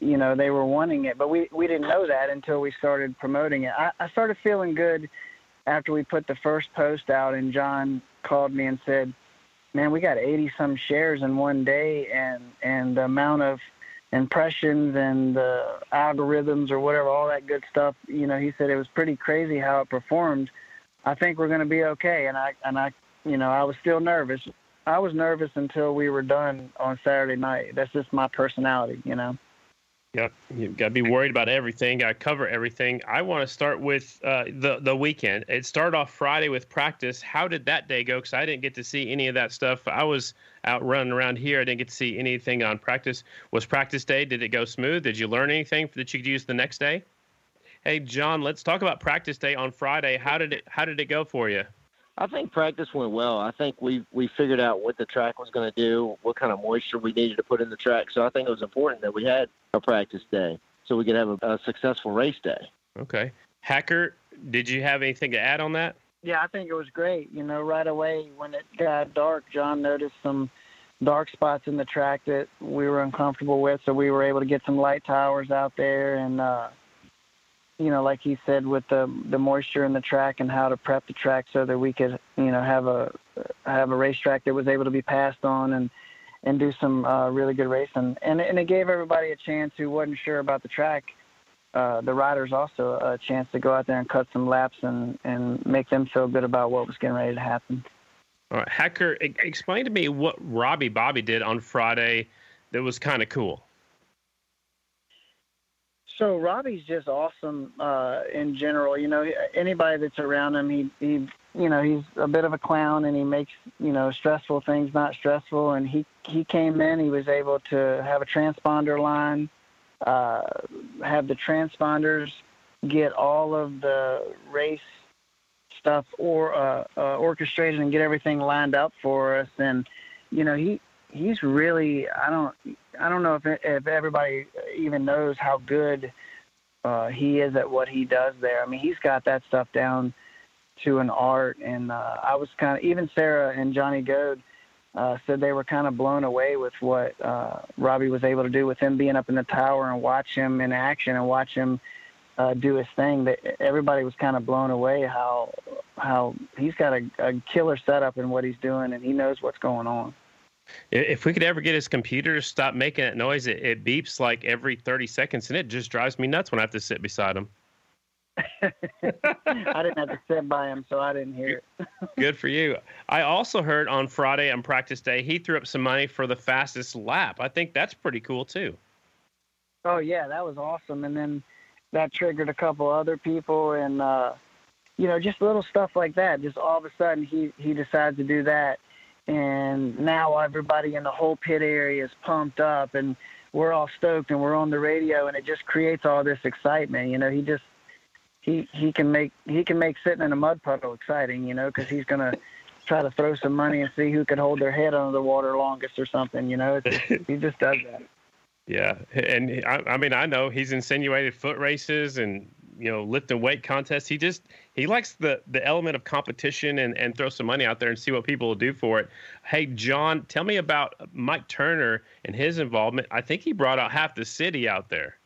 you know they were wanting it, but we we didn't know that until we started promoting it. I, I started feeling good after we put the first post out, and John called me and said, "Man, we got 80 some shares in one day, and and the amount of impressions and the algorithms or whatever, all that good stuff. You know, he said it was pretty crazy how it performed. I think we're going to be okay." And I and I, you know, I was still nervous. I was nervous until we were done on Saturday night. That's just my personality, you know. Yep, you've got to be worried about everything. Got to cover everything. I want to start with uh, the the weekend. It started off Friday with practice. How did that day go? Because I didn't get to see any of that stuff. I was out running around here. I didn't get to see anything on practice. Was practice day? Did it go smooth? Did you learn anything that you could use the next day? Hey, John, let's talk about practice day on Friday. How did it How did it go for you? I think practice went well. I think we we figured out what the track was going to do, what kind of moisture we needed to put in the track. So I think it was important that we had a practice day so we could have a, a successful race day. Okay, Hacker, did you have anything to add on that? Yeah, I think it was great. You know, right away when it got dark, John noticed some dark spots in the track that we were uncomfortable with, so we were able to get some light towers out there and. uh you know, like he said, with the the moisture in the track and how to prep the track so that we could, you know, have a have a racetrack that was able to be passed on and and do some uh, really good racing. And and it gave everybody a chance who wasn't sure about the track. Uh, the riders also a chance to go out there and cut some laps and and make them feel good about what was getting ready to happen. All right, Hacker, explain to me what Robbie Bobby did on Friday that was kind of cool. So Robbie's just awesome uh, in general. You know, anybody that's around him, he he you know he's a bit of a clown and he makes you know stressful things not stressful. And he he came in, he was able to have a transponder line, uh, have the transponders get all of the race stuff or uh, uh, orchestrated and get everything lined up for us. And you know he he's really I don't I don't know if if everybody even knows how good uh, he is at what he does there. I mean, he's got that stuff down to an art, and uh, I was kind of even Sarah and Johnny Goad uh, said they were kind of blown away with what uh, Robbie was able to do with him being up in the tower and watch him in action and watch him uh, do his thing. That everybody was kind of blown away how how he's got a, a killer setup in what he's doing, and he knows what's going on. If we could ever get his computer to stop making that noise, it, it beeps like every 30 seconds, and it just drives me nuts when I have to sit beside him. I didn't have to sit by him, so I didn't hear it. Good for you. I also heard on Friday on practice day, he threw up some money for the fastest lap. I think that's pretty cool, too. Oh, yeah, that was awesome. And then that triggered a couple other people, and, uh, you know, just little stuff like that. Just all of a sudden, he, he decides to do that and now everybody in the whole pit area is pumped up and we're all stoked and we're on the radio and it just creates all this excitement you know he just he he can make he can make sitting in a mud puddle exciting you know because he's gonna try to throw some money and see who can hold their head under the water longest or something you know just, he just does that. Yeah and I, I mean i know he's insinuated foot races and you know lift and weight contests. He just he likes the the element of competition and and throw some money out there and see what people will do for it. Hey, John, tell me about Mike Turner and his involvement. I think he brought out half the city out there.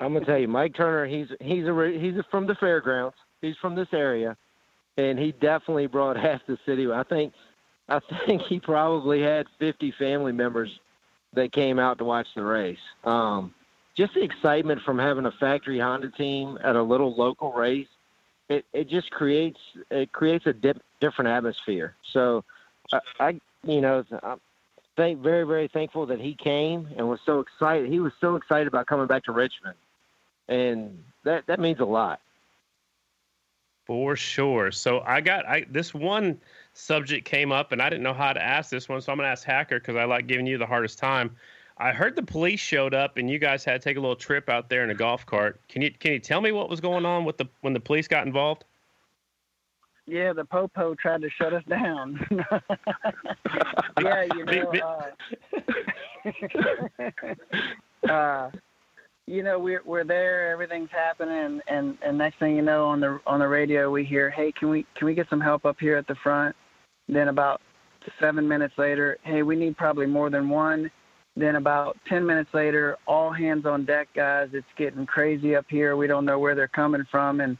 I'm gonna tell you, Mike Turner. He's he's a he's from the fairgrounds. He's from this area, and he definitely brought half the city. I think, I think he probably had 50 family members that came out to watch the race. Um, just the excitement from having a factory Honda team at a little local race, it, it just creates it creates a dip, different atmosphere. So, I, I you know I'm thank, very very thankful that he came and was so excited. He was so excited about coming back to Richmond, and that that means a lot. For sure. So I got I this one subject came up and I didn't know how to ask this one, so I'm gonna ask Hacker because I like giving you the hardest time. I heard the police showed up and you guys had to take a little trip out there in a golf cart. Can you can you tell me what was going on with the when the police got involved? Yeah, the popo tried to shut us down. yeah, you know. Uh, uh, you know, we're we're there. Everything's happening, and, and next thing you know, on the on the radio, we hear, "Hey, can we can we get some help up here at the front?" Then about seven minutes later, "Hey, we need probably more than one." Then about 10 minutes later, all hands on deck, guys. It's getting crazy up here. We don't know where they're coming from. And,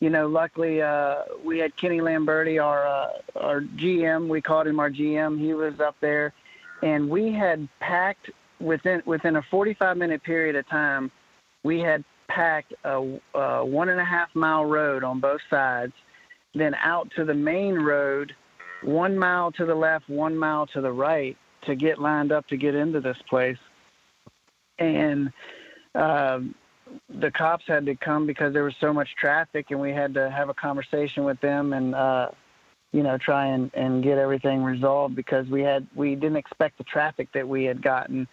you know, luckily uh, we had Kenny Lamberti, our, uh, our GM. We called him our GM. He was up there. And we had packed within, within a 45 minute period of time, we had packed a, a one and a half mile road on both sides, then out to the main road, one mile to the left, one mile to the right to get lined up to get into this place. And um, the cops had to come because there was so much traffic, and we had to have a conversation with them and, uh, you know, try and, and get everything resolved because we had we didn't expect the traffic that we had gotten.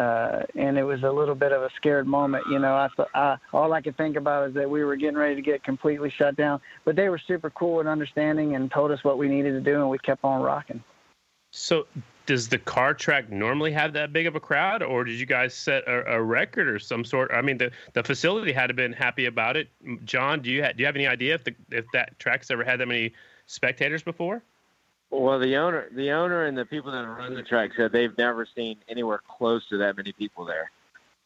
Uh, and it was a little bit of a scared moment. You know, I, I all I could think about is that we were getting ready to get completely shut down. But they were super cool and understanding and told us what we needed to do, and we kept on rocking. So, does the car track normally have that big of a crowd, or did you guys set a, a, record or some sort? I mean, the, the facility had to been happy about it. John, do you ha- do you have any idea if the if that track's ever had that many spectators before? Well, the owner, the owner, and the people that run the track said they've never seen anywhere close to that many people there.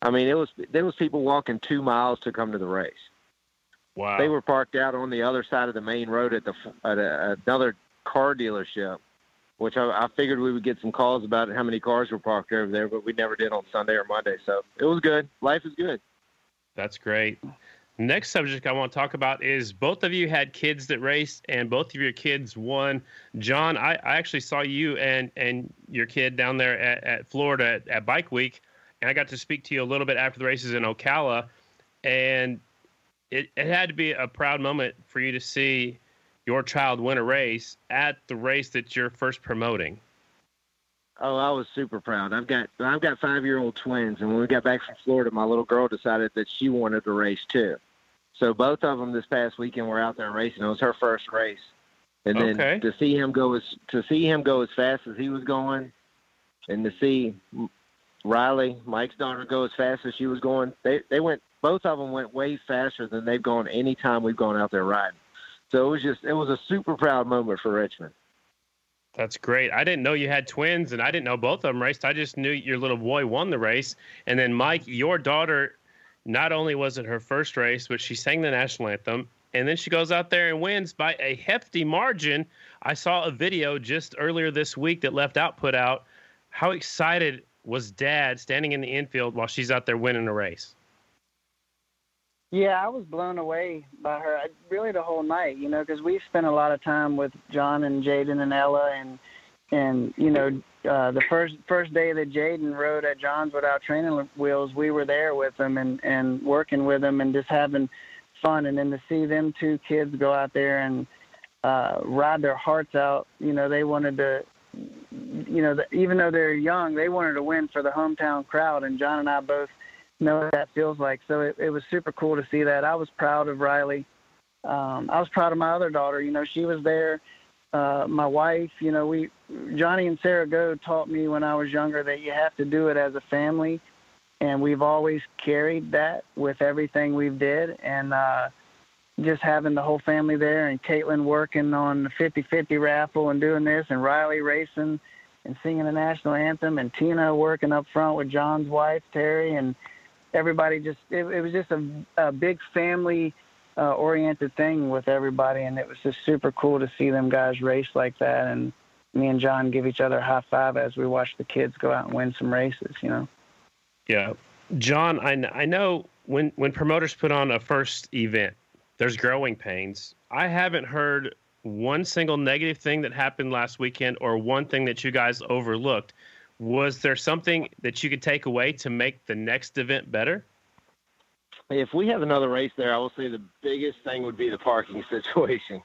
I mean, it was there was people walking two miles to come to the race. Wow! They were parked out on the other side of the main road at the at a, another car dealership which I, I figured we would get some calls about how many cars were parked over there, but we never did on Sunday or Monday. So it was good. Life is good. That's great. Next subject I want to talk about is both of you had kids that raced, and both of your kids won. John, I, I actually saw you and and your kid down there at, at Florida at, at Bike Week, and I got to speak to you a little bit after the races in Ocala, and it, it had to be a proud moment for you to see your child win a race at the race that you're first promoting? Oh, I was super proud. I've got I've got five year old twins, and when we got back from Florida, my little girl decided that she wanted to race too. So both of them this past weekend were out there racing. It was her first race, and then okay. to see him go as to see him go as fast as he was going, and to see Riley, Mike's daughter, go as fast as she was going. They they went both of them went way faster than they've gone any time we've gone out there riding. So it was just it was a super proud moment for Richmond. That's great. I didn't know you had twins, and I didn't know both of them raced. I just knew your little boy won the race, and then Mike, your daughter, not only was it her first race, but she sang the national anthem, and then she goes out there and wins by a hefty margin. I saw a video just earlier this week that Left Out put out. How excited was Dad standing in the infield while she's out there winning a race? Yeah, I was blown away by her. I, Really, the whole night, you know, because we spent a lot of time with John and Jaden and Ella, and and you know, uh, the first first day that Jaden rode at John's without training wheels, we were there with them and and working with them and just having fun. And then to see them two kids go out there and uh, ride their hearts out, you know, they wanted to, you know, the, even though they're young, they wanted to win for the hometown crowd. And John and I both know what that feels like. So it, it was super cool to see that. I was proud of Riley. Um, I was proud of my other daughter. You know, she was there. Uh, my wife, you know, we Johnny and Sarah Goad taught me when I was younger that you have to do it as a family, and we've always carried that with everything we've did. And uh, just having the whole family there, and Caitlin working on the 50-50 raffle and doing this, and Riley racing and singing the national anthem, and Tina working up front with John's wife Terry, and everybody just it, it was just a, a big family uh, oriented thing with everybody, and it was just super cool to see them guys race like that. And me and John give each other a high five as we watch the kids go out and win some races. You know. Yeah, John, I, I know when when promoters put on a first event, there's growing pains. I haven't heard one single negative thing that happened last weekend or one thing that you guys overlooked. Was there something that you could take away to make the next event better? if we have another race there, I will say the biggest thing would be the parking situation.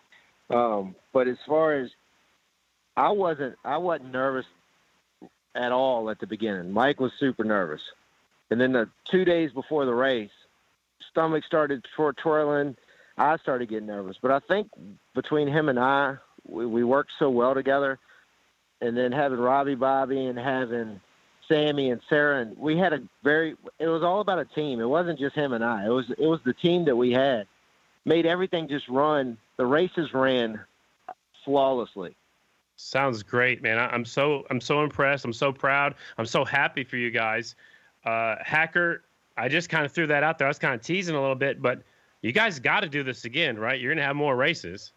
Um, but as far as I wasn't, I wasn't nervous at all at the beginning. Mike was super nervous, and then the two days before the race, stomach started twirling. I started getting nervous, but I think between him and I, we, we worked so well together, and then having Robbie Bobby and having Sammy and Sarah, and we had a very. It was all about a team. It wasn't just him and I. It was it was the team that we had. Made everything just run. The races ran flawlessly. Sounds great, man. I, am so I'm so impressed. I'm so proud. I'm so happy for you guys. Uh, Hacker, I just kind of threw that out there. I was kind of teasing a little bit, but you guys got to do this again, right? You're gonna have more races.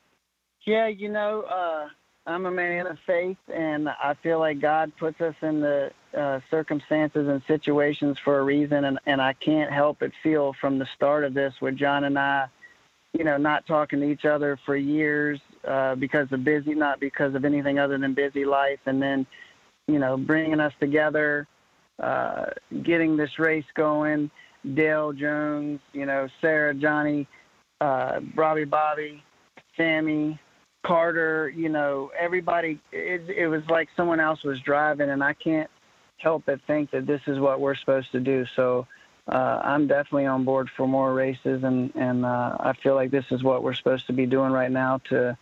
Yeah, you know, uh, I'm a man of faith, and I feel like God puts us in the uh, circumstances and situations for a reason, and, and I can't help but feel from the start of this with John and I, you know, not talking to each other for years uh, because of busy, not because of anything other than busy life, and then, you know, bringing us together, uh, getting this race going. Dale Jones, you know, Sarah, Johnny, uh, Robbie, Bobby, Sammy, Carter, you know, everybody, it, it was like someone else was driving, and I can't help but think that this is what we're supposed to do. So uh, I'm definitely on board for more races, and, and uh, I feel like this is what we're supposed to be doing right now to,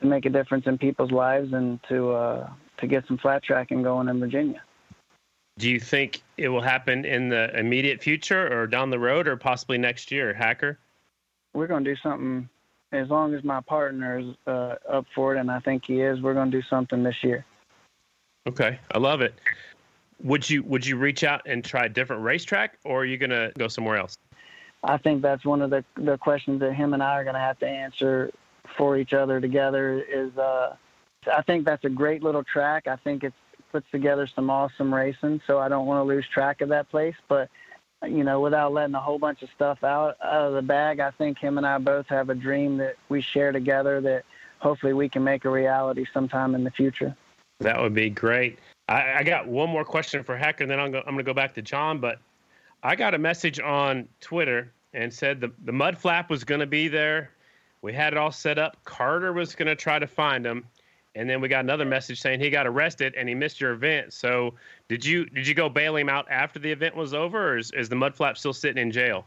to make a difference in people's lives and to, uh, to get some flat tracking going in Virginia. Do you think it will happen in the immediate future or down the road or possibly next year, Hacker? We're going to do something as long as my partner is uh, up for it, and I think he is, we're going to do something this year. Okay, I love it. Would you would you reach out and try a different racetrack, or are you going to go somewhere else? I think that's one of the the questions that him and I are going to have to answer for each other together. Is uh, I think that's a great little track. I think it puts together some awesome racing. So I don't want to lose track of that place, but you know, without letting a whole bunch of stuff out, out of the bag, I think him and I both have a dream that we share together that hopefully we can make a reality sometime in the future. That would be great. I, I got one more question for Hacker, and then I'm, go, I'm going to go back to John. But I got a message on Twitter and said the, the mud flap was going to be there. We had it all set up. Carter was going to try to find him and then we got another message saying he got arrested and he missed your event. So did you did you go bail him out after the event was over, or is, is the mudflap still sitting in jail?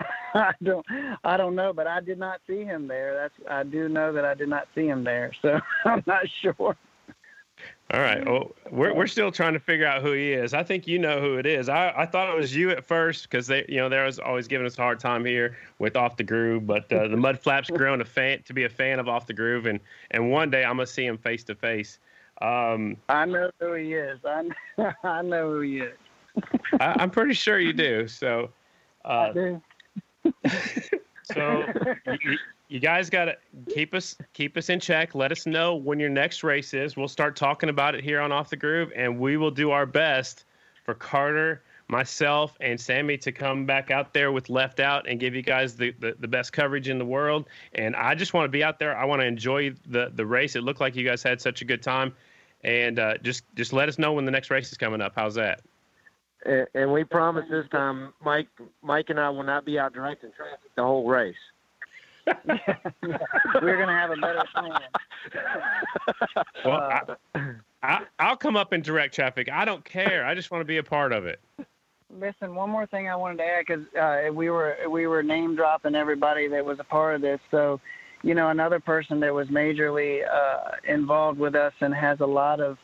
I don't I don't know, but I did not see him there. That's I do know that I did not see him there, so I'm not sure. All right. Well, we're we're still trying to figure out who he is. I think you know who it is. I, I thought it was you at first because they you know they was always giving us a hard time here with Off the Groove, but uh, the Mud Flaps grown a fan to be a fan of Off the Groove, and and one day I'm gonna see him face to face. Um, I know who he is. I I know who he is. I, am pretty sure you do. So. Uh, I do. so you, you guys got to keep us keep us in check. Let us know when your next race is. We'll start talking about it here on Off the Groove, and we will do our best for Carter, myself, and Sammy to come back out there with Left Out and give you guys the, the, the best coverage in the world. And I just want to be out there. I want to enjoy the the race. It looked like you guys had such a good time, and uh, just just let us know when the next race is coming up. How's that? And we promise this time, Mike, Mike and I will not be out directing traffic the whole race. We're gonna have a better plan. well, uh, I, I, will come up in direct traffic. I don't care. I just want to be a part of it. Listen, one more thing I wanted to add because uh, we were we were name dropping everybody that was a part of this. So, you know, another person that was majorly uh, involved with us and has a lot of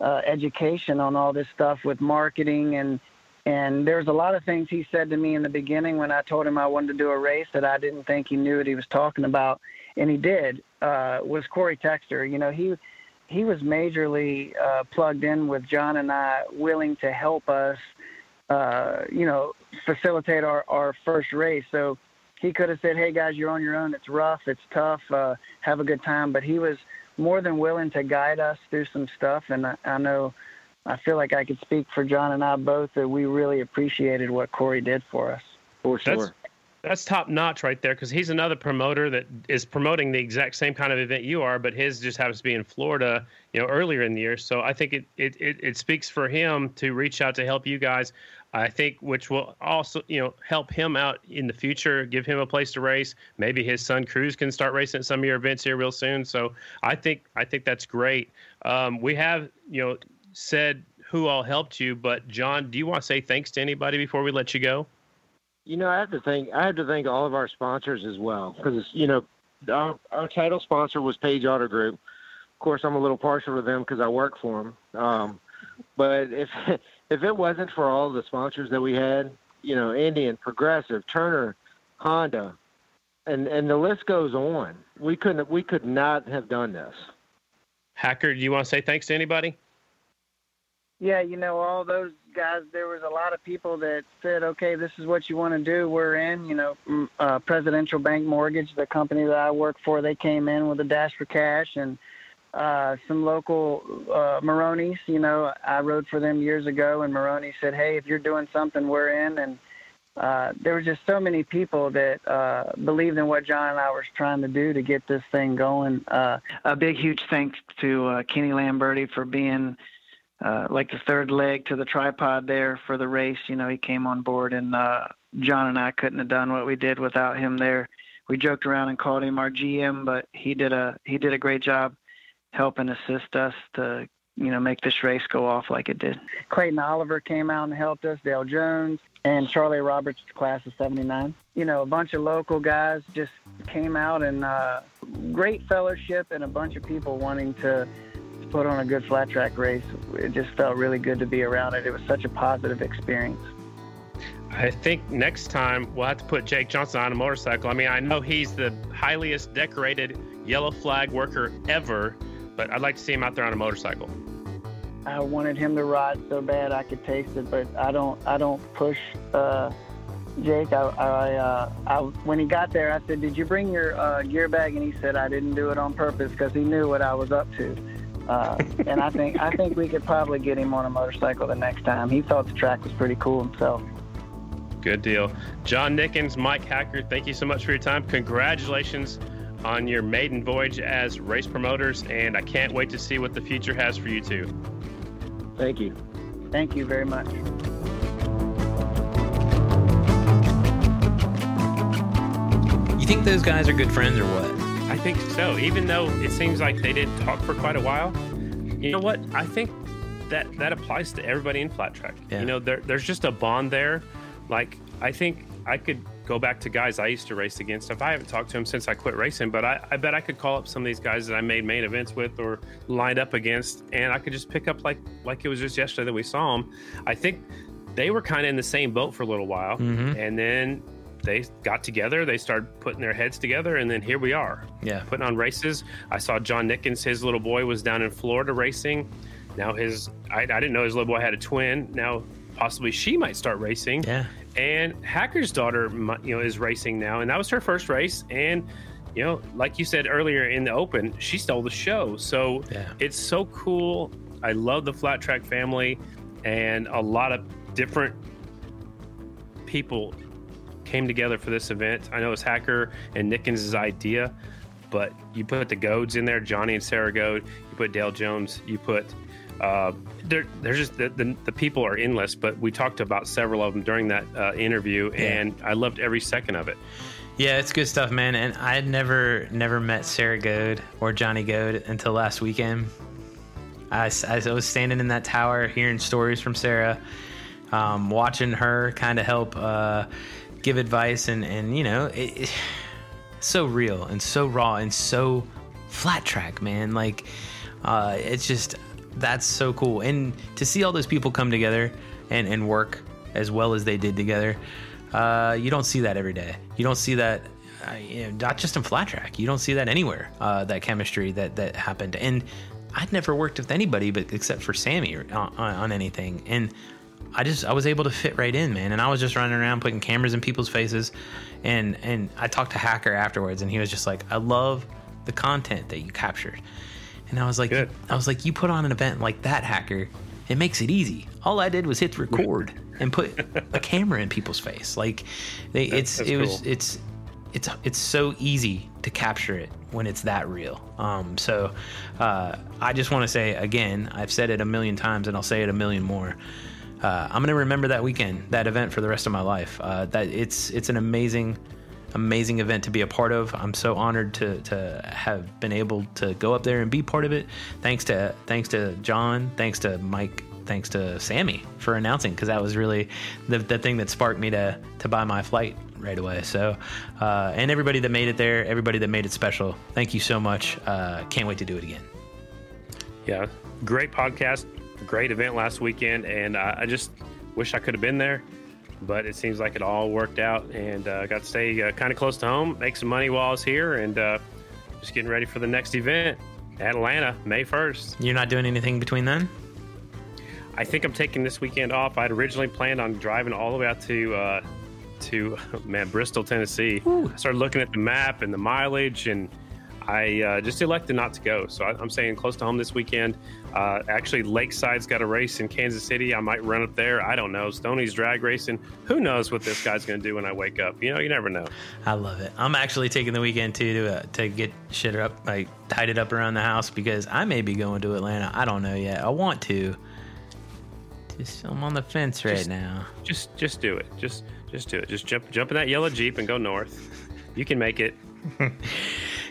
uh, education on all this stuff with marketing and and there's a lot of things he said to me in the beginning when I told him I wanted to do a race that I didn't think he knew what he was talking about, and he did. Uh, was Corey Texter? You know, he he was majorly uh, plugged in with John and I, willing to help us, uh, you know, facilitate our our first race. So he could have said, "Hey guys, you're on your own. It's rough. It's tough. Uh, have a good time." But he was more than willing to guide us through some stuff, and I, I know. I feel like I could speak for John and I both that we really appreciated what Corey did for us. For sure. That's, that's top notch right there because he's another promoter that is promoting the exact same kind of event you are, but his just happens to be in Florida, you know, earlier in the year. So I think it it, it, it speaks for him to reach out to help you guys. I think, which will also, you know, help him out in the future, give him a place to race. Maybe his son Cruz can start racing at some of your events here real soon. So I think, I think that's great. Um, we have, you know, said who all helped you, but John, do you want to say thanks to anybody before we let you go? You know, I have to thank I have to thank all of our sponsors as well because you know our, our title sponsor was Page Auto Group. Of course, I'm a little partial to them because I work for them. Um, but if if it wasn't for all the sponsors that we had, you know, Indian, Progressive, Turner, Honda, and and the list goes on. We couldn't we could not have done this. Hacker, do you want to say thanks to anybody? Yeah, you know, all those guys, there was a lot of people that said, okay, this is what you want to do. We're in, you know, uh, Presidential Bank Mortgage, the company that I work for, they came in with a dash for cash and uh, some local uh, Maroney's. You know, I rode for them years ago, and Maroney said, "Hey, if you're doing something, we're in." And uh, there were just so many people that uh, believed in what John and I were trying to do to get this thing going. Uh, a big, huge thanks to uh, Kenny Lamberti for being uh, like the third leg to the tripod there for the race. You know, he came on board, and uh, John and I couldn't have done what we did without him there. We joked around and called him our GM, but he did a he did a great job helping assist us to you know make this race go off like it did. Clayton Oliver came out and helped us. Dale Jones and Charlie Roberts, class of '79. You know, a bunch of local guys just came out and uh, great fellowship and a bunch of people wanting to put on a good flat track race. It just felt really good to be around it. It was such a positive experience. I think next time we'll have to put Jake Johnson on a motorcycle. I mean, I know he's the highest decorated yellow flag worker ever, but I'd like to see him out there on a motorcycle. I wanted him to ride so bad I could taste it, but I don't. I don't push uh, Jake. I, I, uh, I, when he got there, I said, "Did you bring your uh, gear bag?" And he said, "I didn't do it on purpose because he knew what I was up to." Uh, and I think I think we could probably get him on a motorcycle the next time. He thought the track was pretty cool himself. Good deal, John Nickens, Mike Hacker. Thank you so much for your time. Congratulations on your maiden voyage as race promoters, and I can't wait to see what the future has for you too. Thank you. Thank you very much. You think those guys are good friends or what? I think so. Even though it seems like they didn't talk for quite a while, you know what? I think that that applies to everybody in flat track. Yeah. You know, there, there's just a bond there. Like I think I could go back to guys I used to race against. If I haven't talked to them since I quit racing, but I, I bet I could call up some of these guys that I made main events with or lined up against, and I could just pick up like like it was just yesterday that we saw them. I think they were kind of in the same boat for a little while, Mhm. and then they got together. They started putting their heads together, and then here we are Yeah. putting on races. I saw John Nickens, his little boy was down in Florida racing. Now his, I, I didn't know his little boy had a twin. Now possibly she might start racing. Yeah. And Hacker's daughter, you know, is racing now, and that was her first race. And you know, like you said earlier in the open, she stole the show. So Yeah. it's so cool. I love the flat track family, and a lot of different people came together for this event. I know it's Hacker and Nickens' idea, but you put the Goads in there, Johnny and Sarah Goad. You put Dale Jones. You put uh, they're they're just the, the the people are endless. But we talked about several of them during that uh, interview, and I loved every second of it. Yeah, it's good stuff, man. And I had never never met Sarah Goad or Johnny Goad until last weekend. i was standing in that tower hearing stories from Sarah, um, watching her kind of help uh, give advice, and, and you know, it, it, so real and so raw and so flat track, man. Like, uh, it's just, that's so cool. And to see all those people come together and, and work as well as they did together, uh, you don't see that every day. You don't see that, uh, you know, not just in flat track. You don't see that anywhere. Uh, that chemistry that that happened, and I'd never worked with anybody but except for Sammy on, on, on anything, and I just I was able to fit right in, man. And I was just running around putting cameras in people's faces, and and I talked to Hacker afterwards, and he was just like, I love the content that you captured. And I was like, Good. I was like, you put on an event like that, Hacker. It makes it easy. All I did was hit record and put a camera in people's face. Like, they, it's that's it was cool. it's it's it's so easy to capture it when it's that real. Um, so uh, I just want to say again, I've said it a million times, and I'll say it a million more. Uh, I'm gonna remember that weekend, that event for the rest of my life. Uh, that it's it's an amazing, amazing event to be a part of. I'm so honored to to have been able to go up there and be part of it. Thanks to thanks to John, thanks to Mike, thanks to Sammy for announcing because that was really the, the thing that sparked me to to buy my flight right away. So, uh, and everybody that made it there, everybody that made it special, thank you so much. Uh, can't wait to do it again. Yeah, great podcast, great event last weekend, and I, I just wish I could have been there, but it seems like it all worked out, and uh, got to stay uh, kind of close to home, make some money while I was here, and uh, just getting ready for the next event, Atlanta, May first. You're not doing anything between then. I think I'm taking this weekend off. I'd originally planned on driving all the way out to uh, to man Bristol, Tennessee. I started looking at the map and the mileage, and I uh, just elected not to go. So I, I'm staying close to home this weekend. Uh, actually, Lakeside's got a race in Kansas City. I might run up there. I don't know. Stoney's drag racing. Who knows what this guy's going to do when I wake up? You know, you never know. I love it. I'm actually taking the weekend too to uh, to get shit up, like tied it up around the house because I may be going to Atlanta. I don't know yet. I want to. Just I'm on the fence right Just- now. Just just do it. Just just do it. Just jump jump in that yellow jeep and go north. You can make it.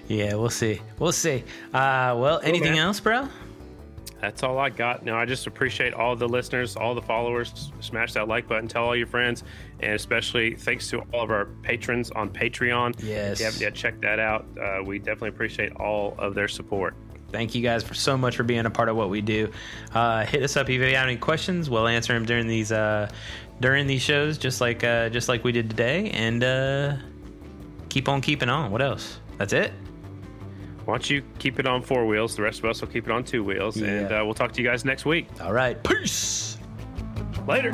Yeah, we'll see. We'll see. Uh, well, anything else, bro? That's all I got. No, I just appreciate all the listeners, all the followers. Smash that like button, tell all your friends, and especially thanks to all of our patrons on Patreon. Yes. If you haven't yet checked that out, uh, we definitely appreciate all of their support. Thank you guys for so much for being a part of what we do. Uh, hit us up if you have any questions. We'll answer them during these uh, during these shows, just like uh, just like we did today. And uh, keep on keeping on. What else? That's it. Why don't you keep it on four wheels? The rest of us will keep it on two wheels, and uh, we'll talk to you guys next week. All right. Peace. Later.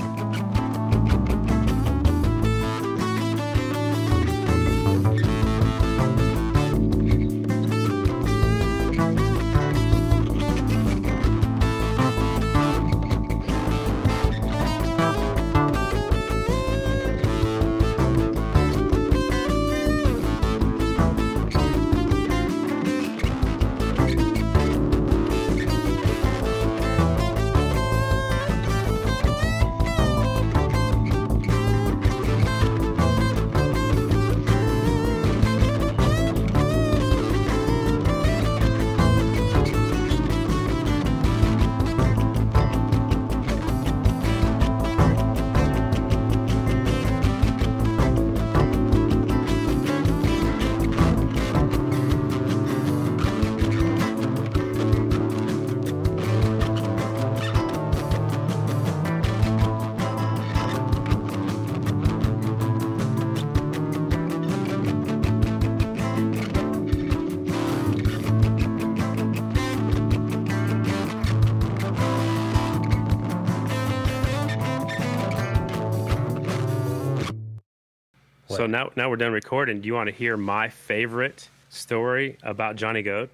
Now, now we're done recording. Do you want to hear my favorite story about Johnny Goad?